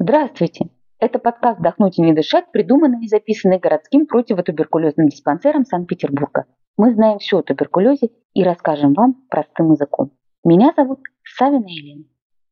Здравствуйте! Это подкаст «Вдохнуть и не дышать», придуманный и записанный городским противотуберкулезным диспансером Санкт-Петербурга. Мы знаем все о туберкулезе и расскажем вам простым языком. Меня зовут Савина Елена.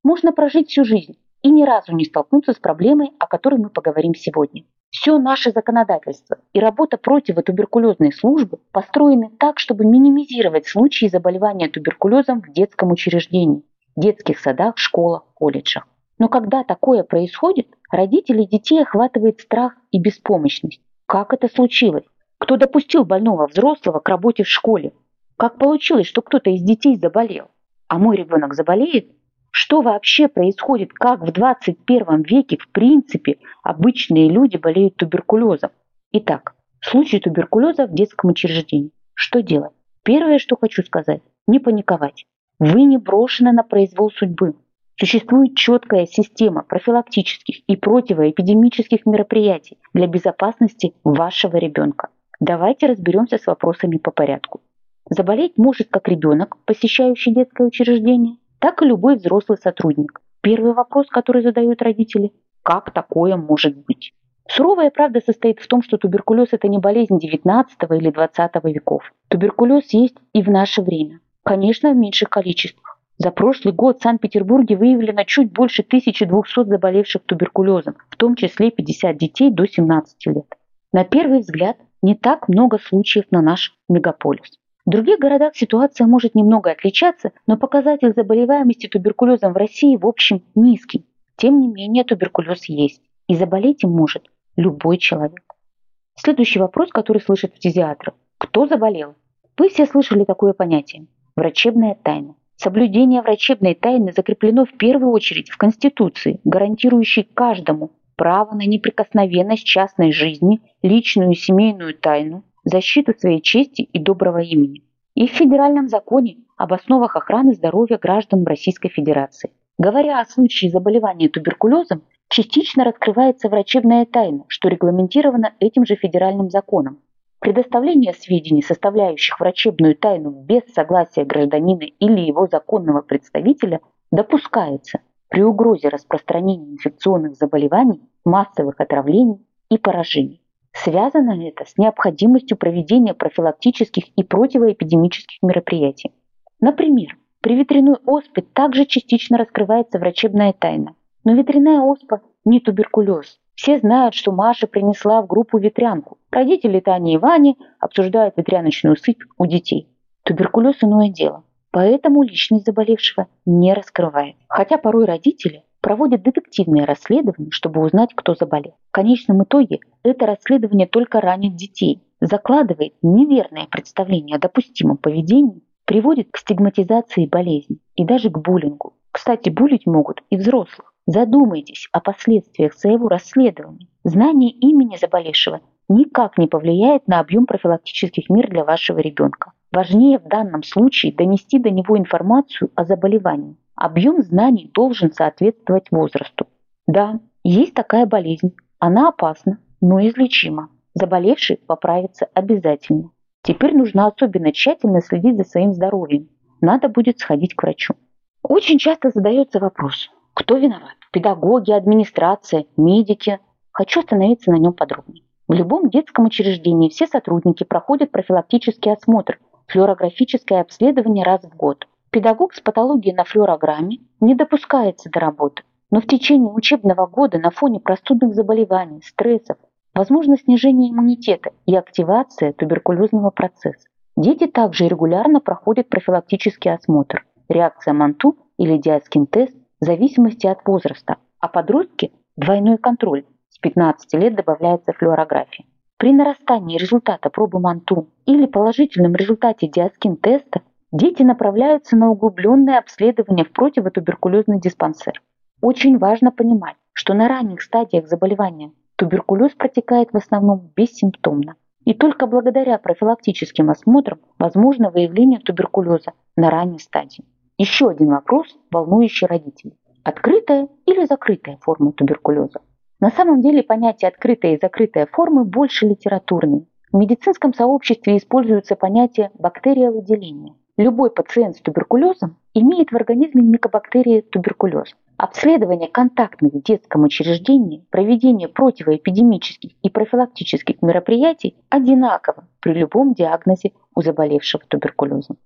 Можно прожить всю жизнь и ни разу не столкнуться с проблемой, о которой мы поговорим сегодня. Все наше законодательство и работа противотуберкулезной службы построены так, чтобы минимизировать случаи заболевания туберкулезом в детском учреждении, детских садах, школах, колледжах. Но когда такое происходит, родителей детей охватывает страх и беспомощность. Как это случилось? Кто допустил больного взрослого к работе в школе? Как получилось, что кто-то из детей заболел? А мой ребенок заболеет? Что вообще происходит? Как в 21 веке, в принципе, обычные люди болеют туберкулезом? Итак, случай туберкулеза в детском учреждении. Что делать? Первое, что хочу сказать, не паниковать. Вы не брошены на произвол судьбы. Существует четкая система профилактических и противоэпидемических мероприятий для безопасности вашего ребенка. Давайте разберемся с вопросами по порядку. Заболеть может как ребенок, посещающий детское учреждение, так и любой взрослый сотрудник. Первый вопрос, который задают родители – как такое может быть? Суровая правда состоит в том, что туберкулез – это не болезнь 19 или 20 веков. Туберкулез есть и в наше время. Конечно, в меньших количествах. За прошлый год в Санкт-Петербурге выявлено чуть больше 1200 заболевших туберкулезом, в том числе 50 детей до 17 лет. На первый взгляд, не так много случаев на наш мегаполис. В других городах ситуация может немного отличаться, но показатель заболеваемости туберкулезом в России в общем низкий. Тем не менее, туберкулез есть, и заболеть им может любой человек. Следующий вопрос, который слышат фтизиатры. Кто заболел? Вы все слышали такое понятие – врачебная тайна. Соблюдение врачебной тайны закреплено в первую очередь в Конституции, гарантирующей каждому право на неприкосновенность частной жизни, личную и семейную тайну, защиту своей чести и доброго имени. И в федеральном законе об основах охраны здоровья граждан Российской Федерации. Говоря о случае заболевания туберкулезом, частично раскрывается врачебная тайна, что регламентировано этим же федеральным законом. Предоставление сведений, составляющих врачебную тайну без согласия гражданина или его законного представителя, допускается при угрозе распространения инфекционных заболеваний, массовых отравлений и поражений. Связано это с необходимостью проведения профилактических и противоэпидемических мероприятий. Например, при ветряной оспе также частично раскрывается врачебная тайна. Но ветряная оспа не туберкулез, все знают, что Маша принесла в группу ветрянку. Родители Тани и Вани обсуждают ветряночную сыпь у детей. Туберкулез – иное дело. Поэтому личность заболевшего не раскрывает. Хотя порой родители проводят детективные расследования, чтобы узнать, кто заболел. В конечном итоге это расследование только ранит детей, закладывает неверное представление о допустимом поведении, приводит к стигматизации болезни и даже к буллингу. Кстати, булить могут и взрослых. Задумайтесь о последствиях своего расследования. Знание имени заболевшего никак не повлияет на объем профилактических мер для вашего ребенка. Важнее в данном случае донести до него информацию о заболевании. Объем знаний должен соответствовать возрасту. Да, есть такая болезнь. Она опасна, но излечима. Заболевший поправится обязательно. Теперь нужно особенно тщательно следить за своим здоровьем. Надо будет сходить к врачу. Очень часто задается вопрос, кто виноват? Педагоги, администрация, медики? Хочу остановиться на нем подробнее. В любом детском учреждении все сотрудники проходят профилактический осмотр, флюорографическое обследование раз в год. Педагог с патологией на флюорограмме не допускается до работы, но в течение учебного года на фоне простудных заболеваний, стрессов, возможно снижение иммунитета и активация туберкулезного процесса. Дети также регулярно проходят профилактический осмотр, реакция МАНТУ или диаскин-тест в зависимости от возраста, а подростки – двойной контроль. С 15 лет добавляется флюорография. При нарастании результата пробы МАНТУ или положительном результате диаскин-теста дети направляются на углубленное обследование в противотуберкулезный диспансер. Очень важно понимать, что на ранних стадиях заболевания туберкулез протекает в основном бессимптомно. И только благодаря профилактическим осмотрам возможно выявление туберкулеза на ранней стадии. Еще один вопрос, волнующий родителей. Открытая или закрытая форма туберкулеза? На самом деле понятие открытая и закрытая формы больше литературные. В медицинском сообществе используется понятие бактериовыделения. Любой пациент с туберкулезом имеет в организме микобактерии туберкулез. Обследование контактных в детском учреждении, проведение противоэпидемических и профилактических мероприятий одинаково при любом диагнозе у заболевшего туберкулезом.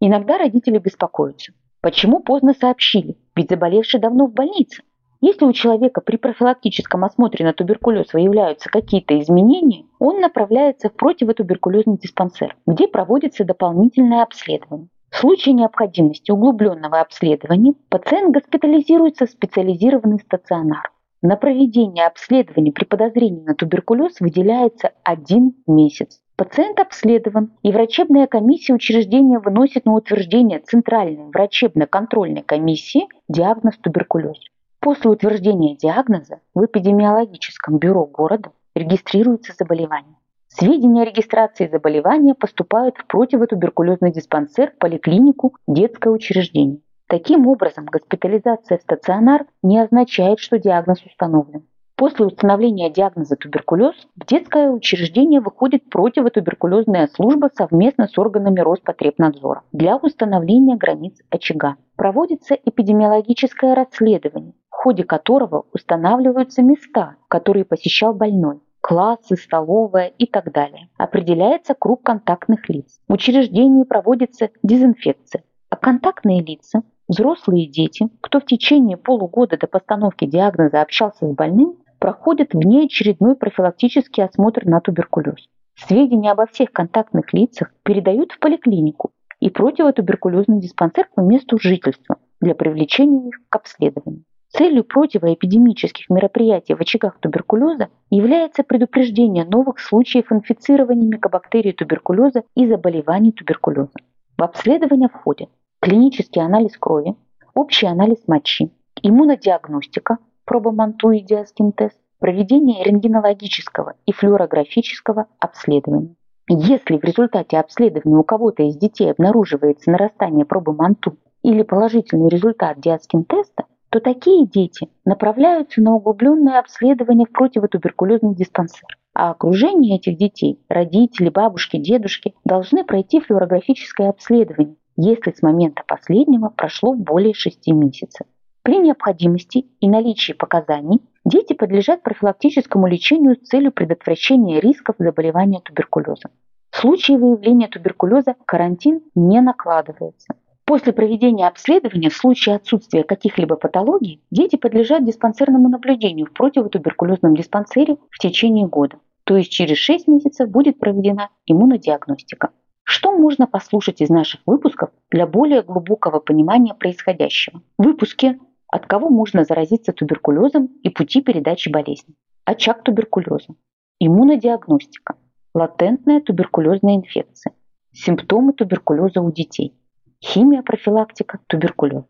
Иногда родители беспокоятся. Почему поздно сообщили? Ведь заболевший давно в больнице. Если у человека при профилактическом осмотре на туберкулез выявляются какие-то изменения, он направляется в противотуберкулезный диспансер, где проводится дополнительное обследование. В случае необходимости углубленного обследования пациент госпитализируется в специализированный стационар. На проведение обследования при подозрении на туберкулез выделяется один месяц. Пациент обследован, и врачебная комиссия учреждения выносит на утверждение Центральной врачебно-контрольной комиссии диагноз туберкулез. После утверждения диагноза в эпидемиологическом бюро города регистрируется заболевание. Сведения о регистрации заболевания поступают в противотуберкулезный диспансер, поликлинику, детское учреждение. Таким образом, госпитализация в стационар не означает, что диагноз установлен. После установления диагноза туберкулез в детское учреждение выходит противотуберкулезная служба совместно с органами Роспотребнадзора для установления границ очага. Проводится эпидемиологическое расследование, ходе которого устанавливаются места, которые посещал больной, классы, столовая и так далее. Определяется круг контактных лиц. В учреждении проводится дезинфекция. А контактные лица, взрослые дети, кто в течение полугода до постановки диагноза общался с больным, проходят внеочередной профилактический осмотр на туберкулез. Сведения обо всех контактных лицах передают в поликлинику и противотуберкулезный диспансер по месту жительства для привлечения их к обследованию. Целью противоэпидемических мероприятий в очагах туберкулеза является предупреждение новых случаев инфицирования микобактерий туберкулеза и заболеваний туберкулеза. В обследование входят клинический анализ крови, общий анализ мочи, иммунодиагностика, проба Манту и диаскин-тест, проведение рентгенологического и флюорографического обследования. Если в результате обследования у кого-то из детей обнаруживается нарастание пробы Манту или положительный результат диаскин-теста, то такие дети направляются на углубленное обследование в противотуберкулезный диспансер. А окружение этих детей, родители, бабушки, дедушки, должны пройти флюорографическое обследование, если с момента последнего прошло более 6 месяцев. При необходимости и наличии показаний дети подлежат профилактическому лечению с целью предотвращения рисков заболевания туберкулезом. В случае выявления туберкулеза карантин не накладывается. После проведения обследования в случае отсутствия каких-либо патологий дети подлежат диспансерному наблюдению в противотуберкулезном диспансере в течение года, то есть через 6 месяцев будет проведена иммунодиагностика. Что можно послушать из наших выпусков для более глубокого понимания происходящего? Выпуски от кого можно заразиться туберкулезом и пути передачи болезни? Очаг туберкулеза, иммунодиагностика, латентная туберкулезная инфекция, симптомы туберкулеза у детей – химия, профилактика, туберкулез.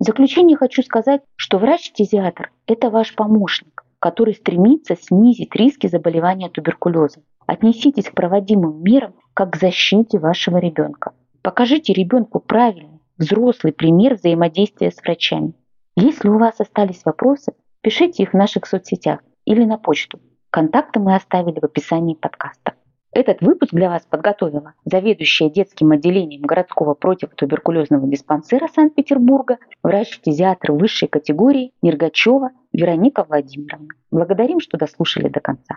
В заключение хочу сказать, что врач-тезиатр – это ваш помощник, который стремится снизить риски заболевания туберкулезом. Отнеситесь к проводимым мерам как к защите вашего ребенка. Покажите ребенку правильный, взрослый пример взаимодействия с врачами. Если у вас остались вопросы, пишите их в наших соцсетях или на почту. Контакты мы оставили в описании подкаста. Этот выпуск для вас подготовила заведующая детским отделением городского противотуберкулезного диспансера Санкт-Петербурга, врач-фтизиатр высшей категории Нергачева Вероника Владимировна. Благодарим, что дослушали до конца.